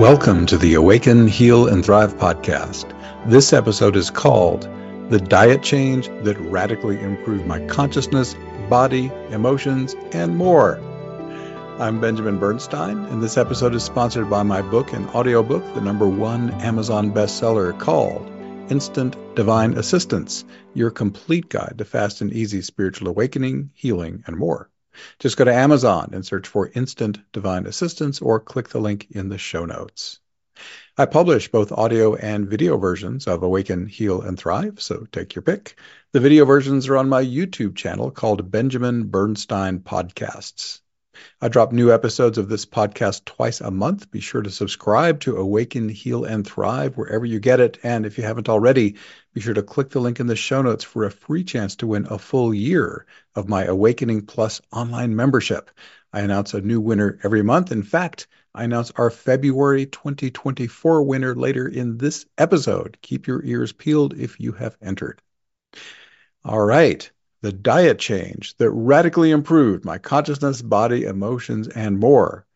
Welcome to the Awaken, Heal, and Thrive podcast. This episode is called The Diet Change That Radically Improved My Consciousness, Body, Emotions, and More. I'm Benjamin Bernstein, and this episode is sponsored by my book and audiobook, the number one Amazon bestseller called Instant Divine Assistance Your Complete Guide to Fast and Easy Spiritual Awakening, Healing, and More. Just go to Amazon and search for Instant Divine Assistance or click the link in the show notes. I publish both audio and video versions of Awaken, Heal, and Thrive, so take your pick. The video versions are on my YouTube channel called Benjamin Bernstein Podcasts. I drop new episodes of this podcast twice a month. Be sure to subscribe to Awaken, Heal, and Thrive wherever you get it. And if you haven't already, be sure to click the link in the show notes for a free chance to win a full year of my Awakening Plus online membership. I announce a new winner every month. In fact, I announce our February 2024 winner later in this episode. Keep your ears peeled if you have entered. All right the diet change that radically improved my consciousness, body, emotions, and more.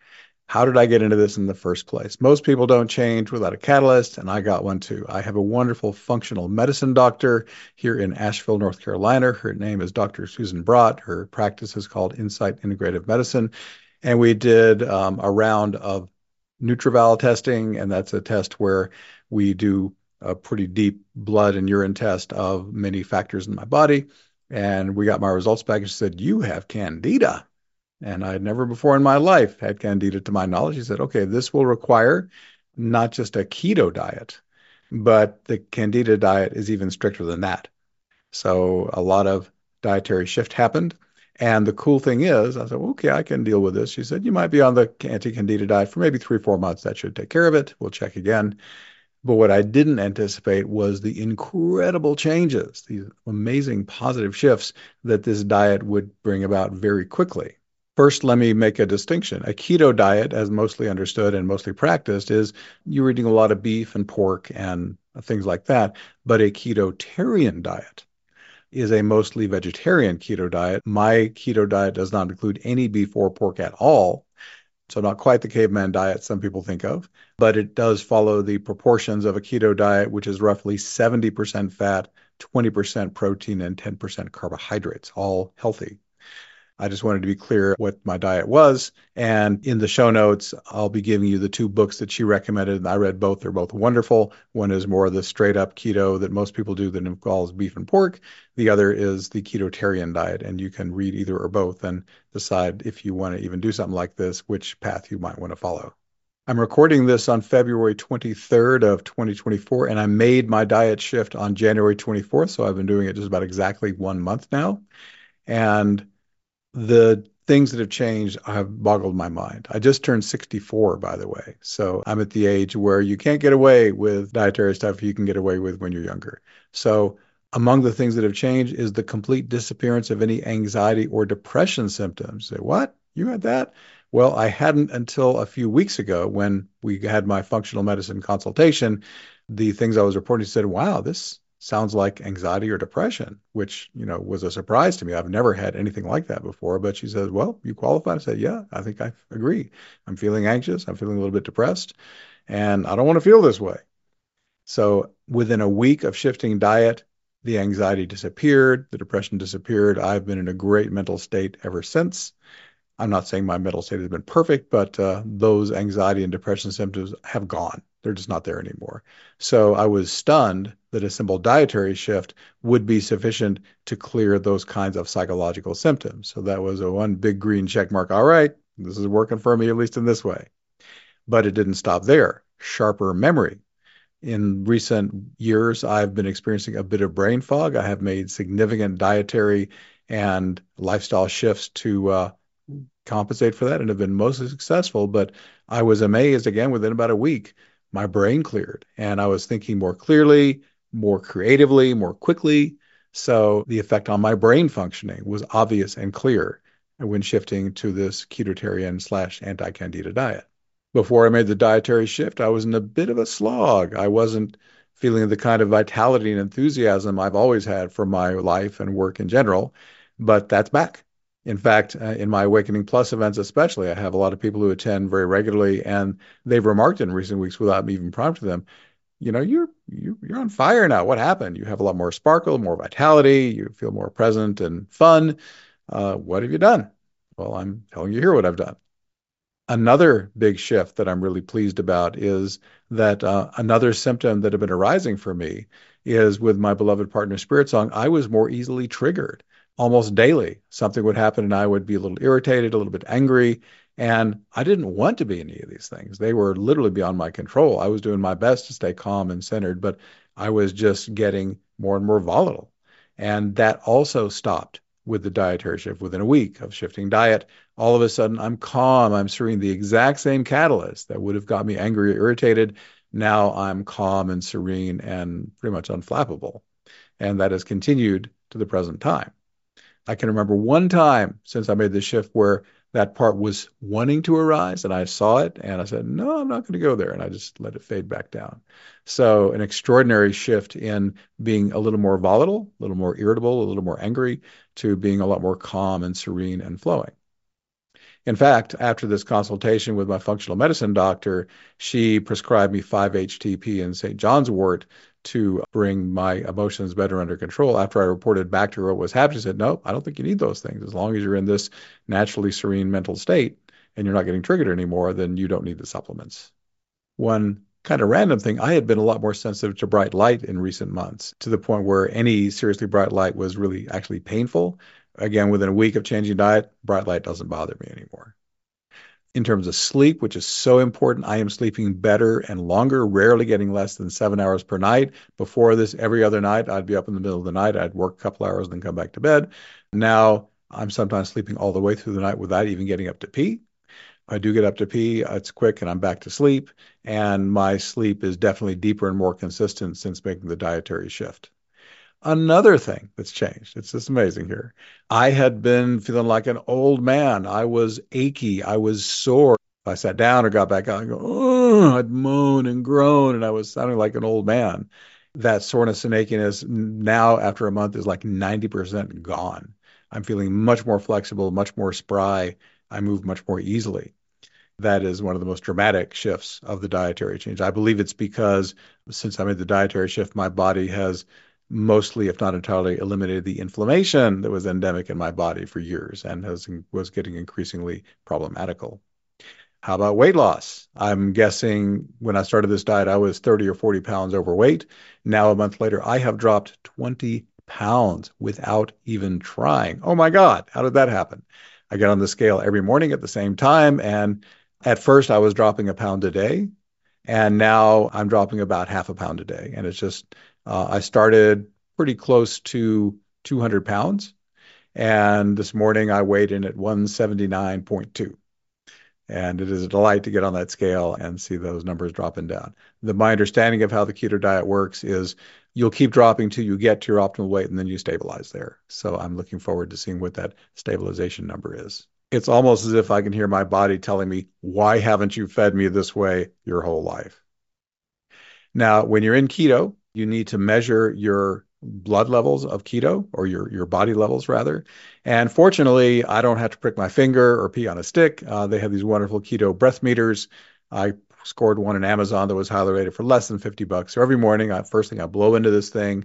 How did I get into this in the first place? Most people don't change without a catalyst, and I got one too. I have a wonderful functional medicine doctor here in Asheville, North Carolina. Her name is Dr. Susan Brott. Her practice is called Insight Integrative Medicine. And we did um, a round of NutrEval testing, and that's a test where we do a pretty deep blood and urine test of many factors in my body and we got my results back and she said, You have candida. And I had never before in my life had candida to my knowledge. She said, Okay, this will require not just a keto diet, but the candida diet is even stricter than that. So a lot of dietary shift happened. And the cool thing is, I said, okay, I can deal with this. She said, you might be on the anti candida diet for maybe three, four months. That should take care of it. We'll check again. But what I didn't anticipate was the incredible changes, these amazing positive shifts that this diet would bring about very quickly. First, let me make a distinction. A keto diet, as mostly understood and mostly practiced, is you're eating a lot of beef and pork and things like that. But a ketotarian diet is a mostly vegetarian keto diet. My keto diet does not include any beef or pork at all. So, not quite the caveman diet some people think of, but it does follow the proportions of a keto diet, which is roughly 70% fat, 20% protein, and 10% carbohydrates, all healthy. I just wanted to be clear what my diet was. And in the show notes, I'll be giving you the two books that she recommended. And I read both. They're both wonderful. One is more the straight up keto that most people do that involves beef and pork. The other is the ketotarian diet. And you can read either or both and decide if you want to even do something like this, which path you might want to follow. I'm recording this on February 23rd of 2024, and I made my diet shift on January 24th. So I've been doing it just about exactly one month now. And the things that have changed have boggled my mind. I just turned 64, by the way. So I'm at the age where you can't get away with dietary stuff you can get away with when you're younger. So among the things that have changed is the complete disappearance of any anxiety or depression symptoms. Say, what? You had that? Well, I hadn't until a few weeks ago when we had my functional medicine consultation. The things I was reporting said, wow, this sounds like anxiety or depression, which, you know, was a surprise to me. I've never had anything like that before. But she says, Well, you qualify. I said, Yeah, I think I agree. I'm feeling anxious. I'm feeling a little bit depressed, and I don't want to feel this way. So within a week of shifting diet, the anxiety disappeared, the depression disappeared. I've been in a great mental state ever since. I'm not saying my mental state has been perfect, but uh, those anxiety and depression symptoms have gone. They're just not there anymore. So I was stunned that a simple dietary shift would be sufficient to clear those kinds of psychological symptoms. So that was a one big green check mark. All right, this is working for me, at least in this way. But it didn't stop there. Sharper memory. In recent years, I've been experiencing a bit of brain fog. I have made significant dietary and lifestyle shifts to uh, compensate for that and have been mostly successful. But I was amazed again within about a week, my brain cleared and I was thinking more clearly, more creatively, more quickly. So the effect on my brain functioning was obvious and clear when shifting to this ketotarian slash anti candida diet. Before I made the dietary shift, I was in a bit of a slog. I wasn't feeling the kind of vitality and enthusiasm I've always had for my life and work in general, but that's back. In fact, uh, in my Awakening Plus events, especially, I have a lot of people who attend very regularly, and they've remarked in recent weeks without me even prompting them, you know, you're you, you're on fire now. What happened? You have a lot more sparkle, more vitality. You feel more present and fun. Uh, what have you done? Well, I'm telling you here what I've done. Another big shift that I'm really pleased about is that uh, another symptom that had been arising for me is with my beloved partner Spirit Song, I was more easily triggered almost daily. Something would happen and I would be a little irritated, a little bit angry. And I didn't want to be any of these things. They were literally beyond my control. I was doing my best to stay calm and centered, but I was just getting more and more volatile. And that also stopped with the dietary shift. Within a week of shifting diet, all of a sudden I'm calm. I'm serene. The exact same catalyst that would have got me angry or irritated. Now I'm calm and serene and pretty much unflappable. And that has continued to the present time. I can remember one time since I made the shift where that part was wanting to arise and I saw it and I said, no, I'm not going to go there. And I just let it fade back down. So, an extraordinary shift in being a little more volatile, a little more irritable, a little more angry, to being a lot more calm and serene and flowing. In fact, after this consultation with my functional medicine doctor, she prescribed me 5-HTP and St. John's wort to bring my emotions better under control. After I reported back to her what was happening, she said, No, I don't think you need those things. As long as you're in this naturally serene mental state and you're not getting triggered anymore, then you don't need the supplements. One kind of random thing, I had been a lot more sensitive to bright light in recent months to the point where any seriously bright light was really actually painful. Again, within a week of changing diet, bright light doesn't bother me anymore. In terms of sleep, which is so important, I am sleeping better and longer, rarely getting less than seven hours per night. Before this, every other night, I'd be up in the middle of the night. I'd work a couple hours, and then come back to bed. Now, I'm sometimes sleeping all the way through the night without even getting up to pee. I do get up to pee, uh, it's quick and I'm back to sleep. And my sleep is definitely deeper and more consistent since making the dietary shift. Another thing that's changed, it's just amazing here. I had been feeling like an old man. I was achy. I was sore. I sat down or got back out, I'd go, oh, I'd moan and groan, and I was sounding like an old man. That soreness and achiness now, after a month, is like 90% gone. I'm feeling much more flexible, much more spry. I move much more easily. That is one of the most dramatic shifts of the dietary change. I believe it's because since I made the dietary shift, my body has mostly, if not entirely, eliminated the inflammation that was endemic in my body for years and has, was getting increasingly problematical. How about weight loss? I'm guessing when I started this diet, I was 30 or 40 pounds overweight. Now, a month later, I have dropped 20 pounds without even trying. Oh my God, how did that happen? I get on the scale every morning at the same time. And at first, I was dropping a pound a day. And now I'm dropping about half a pound a day. And it's just uh, I started pretty close to 200 pounds. And this morning I weighed in at 179.2. And it is a delight to get on that scale and see those numbers dropping down. The, my understanding of how the keto diet works is you'll keep dropping till you get to your optimal weight and then you stabilize there. So I'm looking forward to seeing what that stabilization number is. It's almost as if I can hear my body telling me, why haven't you fed me this way your whole life? Now, when you're in keto, you need to measure your blood levels of keto or your your body levels rather. And fortunately, I don't have to prick my finger or pee on a stick. Uh, they have these wonderful keto breath meters. I scored one in Amazon that was highly rated for less than 50 bucks. So every morning, I, first thing I blow into this thing,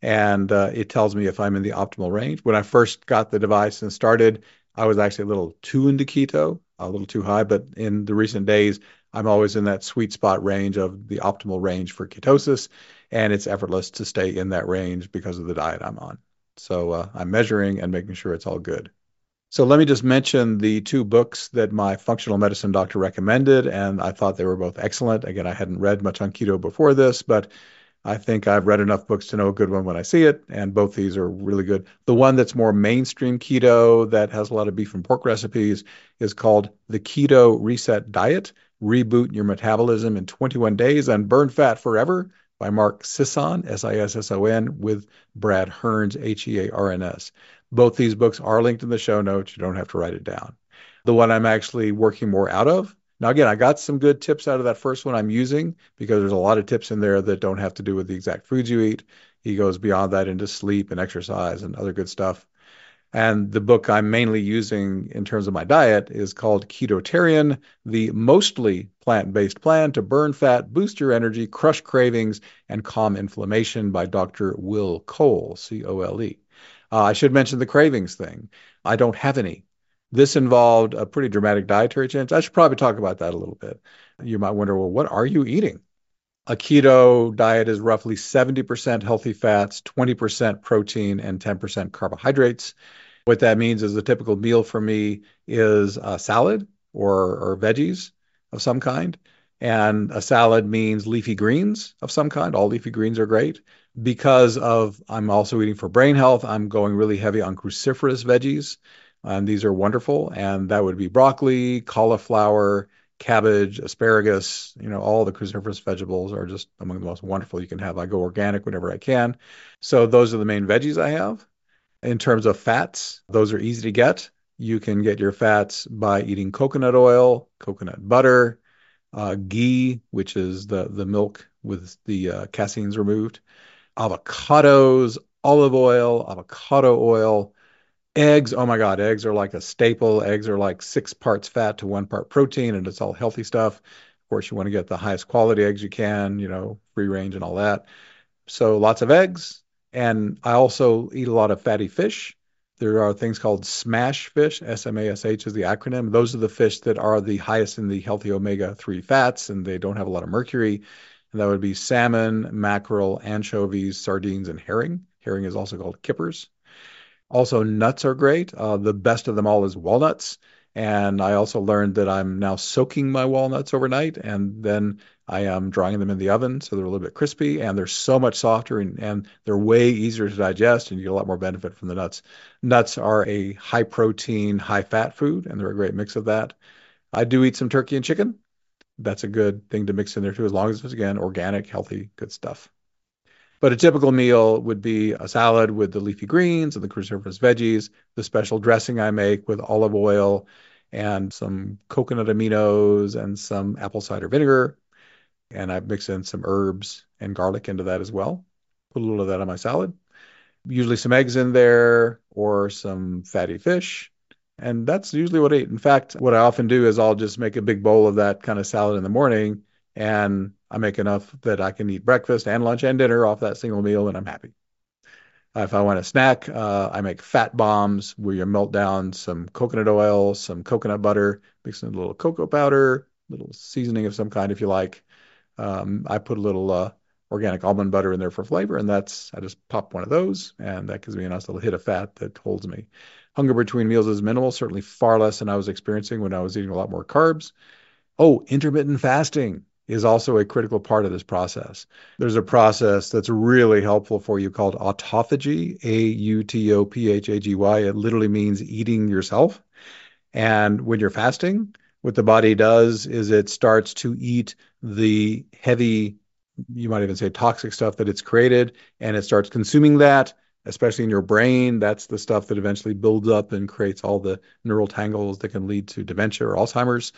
and uh, it tells me if I'm in the optimal range. When I first got the device and started, I was actually a little too into keto, a little too high. But in the recent days, I'm always in that sweet spot range of the optimal range for ketosis and it's effortless to stay in that range because of the diet I'm on. So uh, I'm measuring and making sure it's all good. So let me just mention the two books that my functional medicine doctor recommended, and I thought they were both excellent. Again, I hadn't read much on keto before this, but I think I've read enough books to know a good one when I see it, and both these are really good. The one that's more mainstream keto that has a lot of beef and pork recipes is called The Keto Reset Diet Reboot Your Metabolism in 21 Days and Burn Fat Forever by Mark Sisson, S I S S O N, with Brad Hearns, H E A R N S. Both these books are linked in the show notes. You don't have to write it down. The one I'm actually working more out of. Now, again, I got some good tips out of that first one I'm using because there's a lot of tips in there that don't have to do with the exact foods you eat. He goes beyond that into sleep and exercise and other good stuff. And the book I'm mainly using in terms of my diet is called Ketotarian, the mostly plant based plan to burn fat, boost your energy, crush cravings, and calm inflammation by Dr. Will Cole, C O L E. Uh, I should mention the cravings thing. I don't have any. This involved a pretty dramatic dietary change. I should probably talk about that a little bit. You might wonder, well, what are you eating? A keto diet is roughly 70% healthy fats, 20% protein, and 10% carbohydrates. What that means is a typical meal for me is a salad or, or veggies of some kind. And a salad means leafy greens of some kind. All leafy greens are great. Because of I'm also eating for brain health, I'm going really heavy on cruciferous veggies. And these are wonderful. And that would be broccoli, cauliflower, cabbage, asparagus, you know, all the cruciferous vegetables are just among the most wonderful you can have. I go organic whenever I can. So those are the main veggies I have. In terms of fats, those are easy to get. You can get your fats by eating coconut oil, coconut butter, uh, ghee, which is the, the milk with the uh, caseins removed, avocados, olive oil, avocado oil, Eggs, oh my God, eggs are like a staple. Eggs are like six parts fat to one part protein, and it's all healthy stuff. Of course, you want to get the highest quality eggs you can, you know, free range and all that. So lots of eggs. And I also eat a lot of fatty fish. There are things called smash fish, S M A S H is the acronym. Those are the fish that are the highest in the healthy omega 3 fats, and they don't have a lot of mercury. And that would be salmon, mackerel, anchovies, sardines, and herring. Herring is also called kippers. Also, nuts are great. Uh, the best of them all is walnuts. And I also learned that I'm now soaking my walnuts overnight and then I am drying them in the oven so they're a little bit crispy and they're so much softer and, and they're way easier to digest and you get a lot more benefit from the nuts. Nuts are a high protein, high fat food and they're a great mix of that. I do eat some turkey and chicken. That's a good thing to mix in there too, as long as it's again organic, healthy, good stuff. But a typical meal would be a salad with the leafy greens and the cruciferous veggies, the special dressing I make with olive oil and some coconut aminos and some apple cider vinegar. And I mix in some herbs and garlic into that as well. Put a little of that on my salad. Usually some eggs in there or some fatty fish. And that's usually what I eat. In fact, what I often do is I'll just make a big bowl of that kind of salad in the morning and I make enough that I can eat breakfast and lunch and dinner off that single meal, and I'm happy. Uh, if I want a snack, uh, I make fat bombs where you melt down some coconut oil, some coconut butter, mix in a little cocoa powder, little seasoning of some kind if you like. Um, I put a little uh, organic almond butter in there for flavor, and that's I just pop one of those, and that gives me a nice little hit of fat that holds me. Hunger between meals is minimal, certainly far less than I was experiencing when I was eating a lot more carbs. Oh, intermittent fasting is also a critical part of this process. There's a process that's really helpful for you called autophagy, A U T O P H A G Y. It literally means eating yourself. And when you're fasting, what the body does is it starts to eat the heavy, you might even say toxic stuff that it's created, and it starts consuming that, especially in your brain. That's the stuff that eventually builds up and creates all the neural tangles that can lead to dementia or Alzheimer's.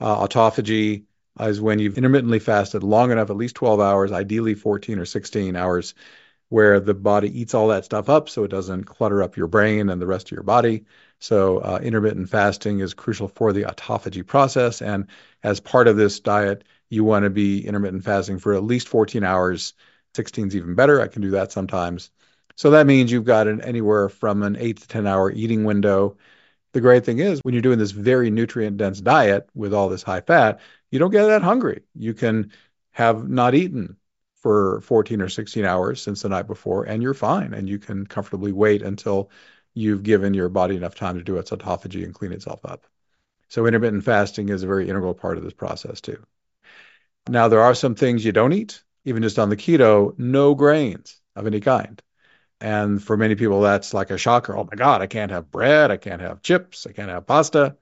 Uh, autophagy is when you've intermittently fasted long enough, at least 12 hours, ideally 14 or 16 hours, where the body eats all that stuff up so it doesn't clutter up your brain and the rest of your body. So, uh, intermittent fasting is crucial for the autophagy process. And as part of this diet, you want to be intermittent fasting for at least 14 hours. 16 is even better. I can do that sometimes. So that means you've got an anywhere from an eight to 10 hour eating window. The great thing is when you're doing this very nutrient dense diet with all this high fat, you don't get that hungry. You can have not eaten for 14 or 16 hours since the night before, and you're fine. And you can comfortably wait until you've given your body enough time to do its autophagy and clean itself up. So, intermittent fasting is a very integral part of this process, too. Now, there are some things you don't eat, even just on the keto, no grains of any kind. And for many people, that's like a shocker. Oh my God, I can't have bread. I can't have chips. I can't have pasta.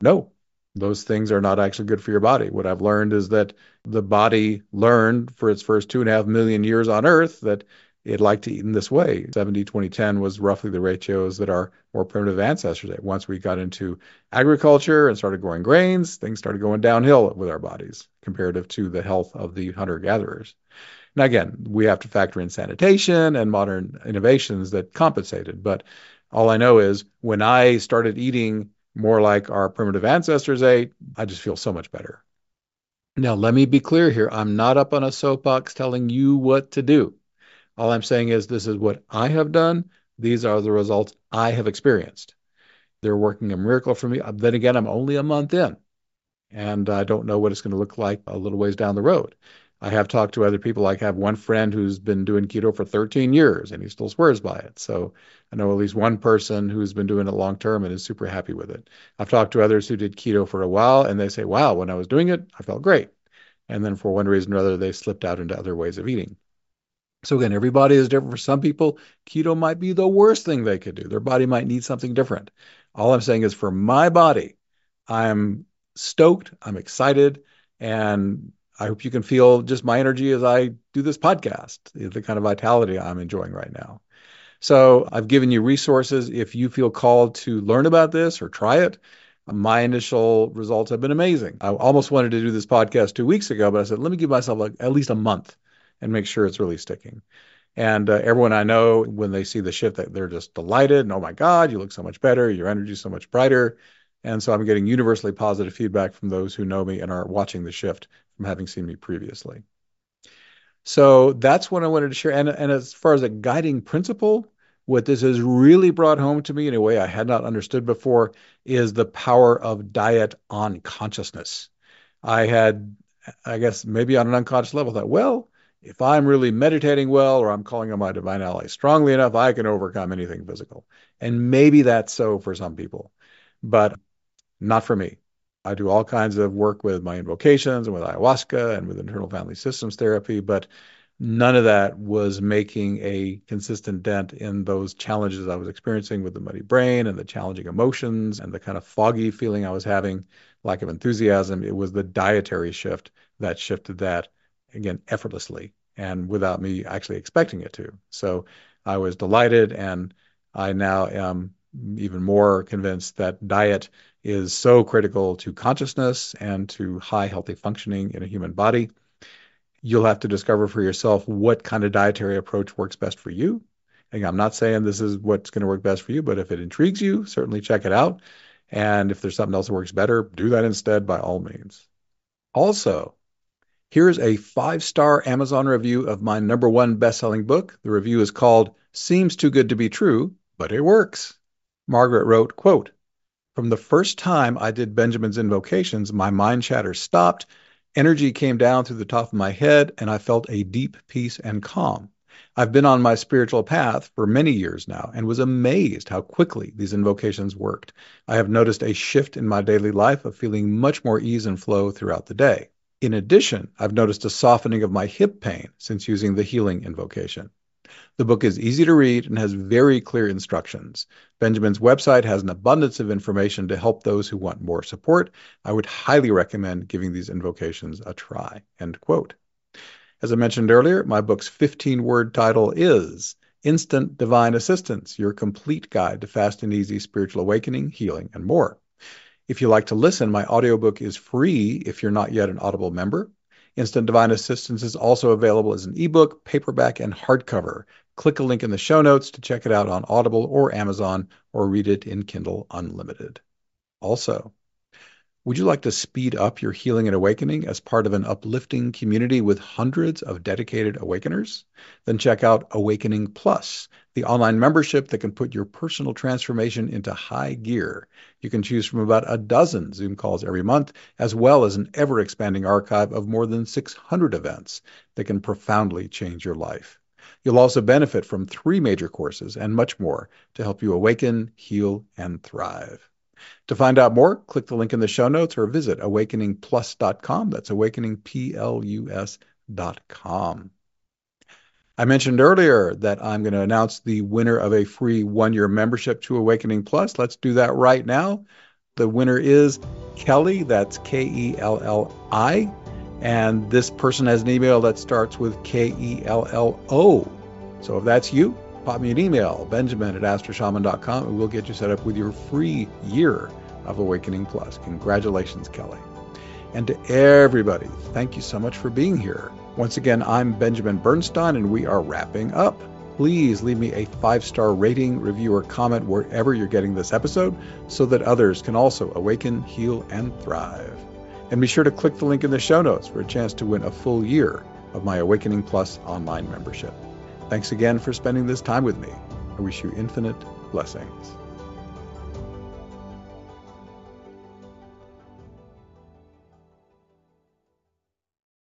No, those things are not actually good for your body. What I've learned is that the body learned for its first two and a half million years on Earth that it liked to eat in this way. 70, 20, 10 was roughly the ratios that our more primitive ancestors did. Once we got into agriculture and started growing grains, things started going downhill with our bodies comparative to the health of the hunter gatherers. Now, again, we have to factor in sanitation and modern innovations that compensated, but All I know is when I started eating more like our primitive ancestors ate, I just feel so much better. Now, let me be clear here. I'm not up on a soapbox telling you what to do. All I'm saying is this is what I have done. These are the results I have experienced. They're working a miracle for me. Uh, then again, I'm only a month in and I don't know what it's going to look like a little ways down the road. I have talked to other people. I have one friend who's been doing keto for 13 years and he still swears by it. So I know at least one person who's been doing it long term and is super happy with it. I've talked to others who did keto for a while and they say, wow, when I was doing it, I felt great. And then for one reason or other, they slipped out into other ways of eating. So again, everybody is different. For some people, keto might be the worst thing they could do. Their body might need something different. All I'm saying is for my body, I'm stoked. I'm excited. And I hope you can feel just my energy as I do this podcast, the kind of vitality I'm enjoying right now. So I've given you resources if you feel called to learn about this or try it. My initial results have been amazing. I almost wanted to do this podcast two weeks ago, but I said, let me give myself like at least a month and make sure it's really sticking. And uh, everyone I know, when they see the shift, that they're just delighted. And oh my God, you look so much better. Your energy is so much brighter. And so I'm getting universally positive feedback from those who know me and are watching the shift from having seen me previously. So that's what I wanted to share. And, and as far as a guiding principle, what this has really brought home to me in a way I had not understood before is the power of diet on consciousness. I had, I guess, maybe on an unconscious level, thought, well, if I'm really meditating well or I'm calling on my divine ally strongly enough, I can overcome anything physical. And maybe that's so for some people. But not for me. I do all kinds of work with my invocations and with ayahuasca and with internal family systems therapy, but none of that was making a consistent dent in those challenges I was experiencing with the muddy brain and the challenging emotions and the kind of foggy feeling I was having, lack of enthusiasm. It was the dietary shift that shifted that again effortlessly and without me actually expecting it to. So I was delighted and I now am even more convinced that diet is so critical to consciousness and to high healthy functioning in a human body. You'll have to discover for yourself what kind of dietary approach works best for you. And I'm not saying this is what's going to work best for you, but if it intrigues you, certainly check it out. And if there's something else that works better, do that instead by all means. Also, here's a five star Amazon review of my number one best selling book. The review is called Seems Too Good to Be True, but It Works. Margaret wrote, quote, From the first time I did Benjamin's invocations, my mind chatter stopped, energy came down through the top of my head, and I felt a deep peace and calm. I've been on my spiritual path for many years now and was amazed how quickly these invocations worked. I have noticed a shift in my daily life of feeling much more ease and flow throughout the day. In addition, I've noticed a softening of my hip pain since using the healing invocation. The book is easy to read and has very clear instructions. Benjamin's website has an abundance of information to help those who want more support. I would highly recommend giving these invocations a try. End quote. As I mentioned earlier, my book's 15 word title is Instant Divine Assistance Your Complete Guide to Fast and Easy Spiritual Awakening, Healing, and More. If you like to listen, my audiobook is free if you're not yet an Audible member. Instant Divine Assistance is also available as an ebook, paperback, and hardcover. Click a link in the show notes to check it out on Audible or Amazon or read it in Kindle Unlimited. Also, would you like to speed up your healing and awakening as part of an uplifting community with hundreds of dedicated awakeners? Then check out Awakening Plus, the online membership that can put your personal transformation into high gear. You can choose from about a dozen Zoom calls every month, as well as an ever expanding archive of more than 600 events that can profoundly change your life. You'll also benefit from three major courses and much more to help you awaken, heal, and thrive. To find out more, click the link in the show notes or visit awakeningplus.com. That's awakeningplus.com. I mentioned earlier that I'm going to announce the winner of a free one year membership to Awakening Plus. Let's do that right now. The winner is Kelli. That's K E L L I. And this person has an email that starts with K E L L O. So if that's you, pop me an email, benjamin at astroshaman.com, and we'll get you set up with your free year of Awakening Plus. Congratulations, Kelli. And to everybody, thank you so much for being here. Once again, I'm Benjamin Bernstein, and we are wrapping up. please leave me a five star rating, review, or comment wherever you're getting this episode so that others can also awaken, heal, and thrive. And be sure to click the link in the show notes for a chance to win a full year of my Awakening Plus online membership. Thanks again for spending this time with me. I wish you infinite blessings.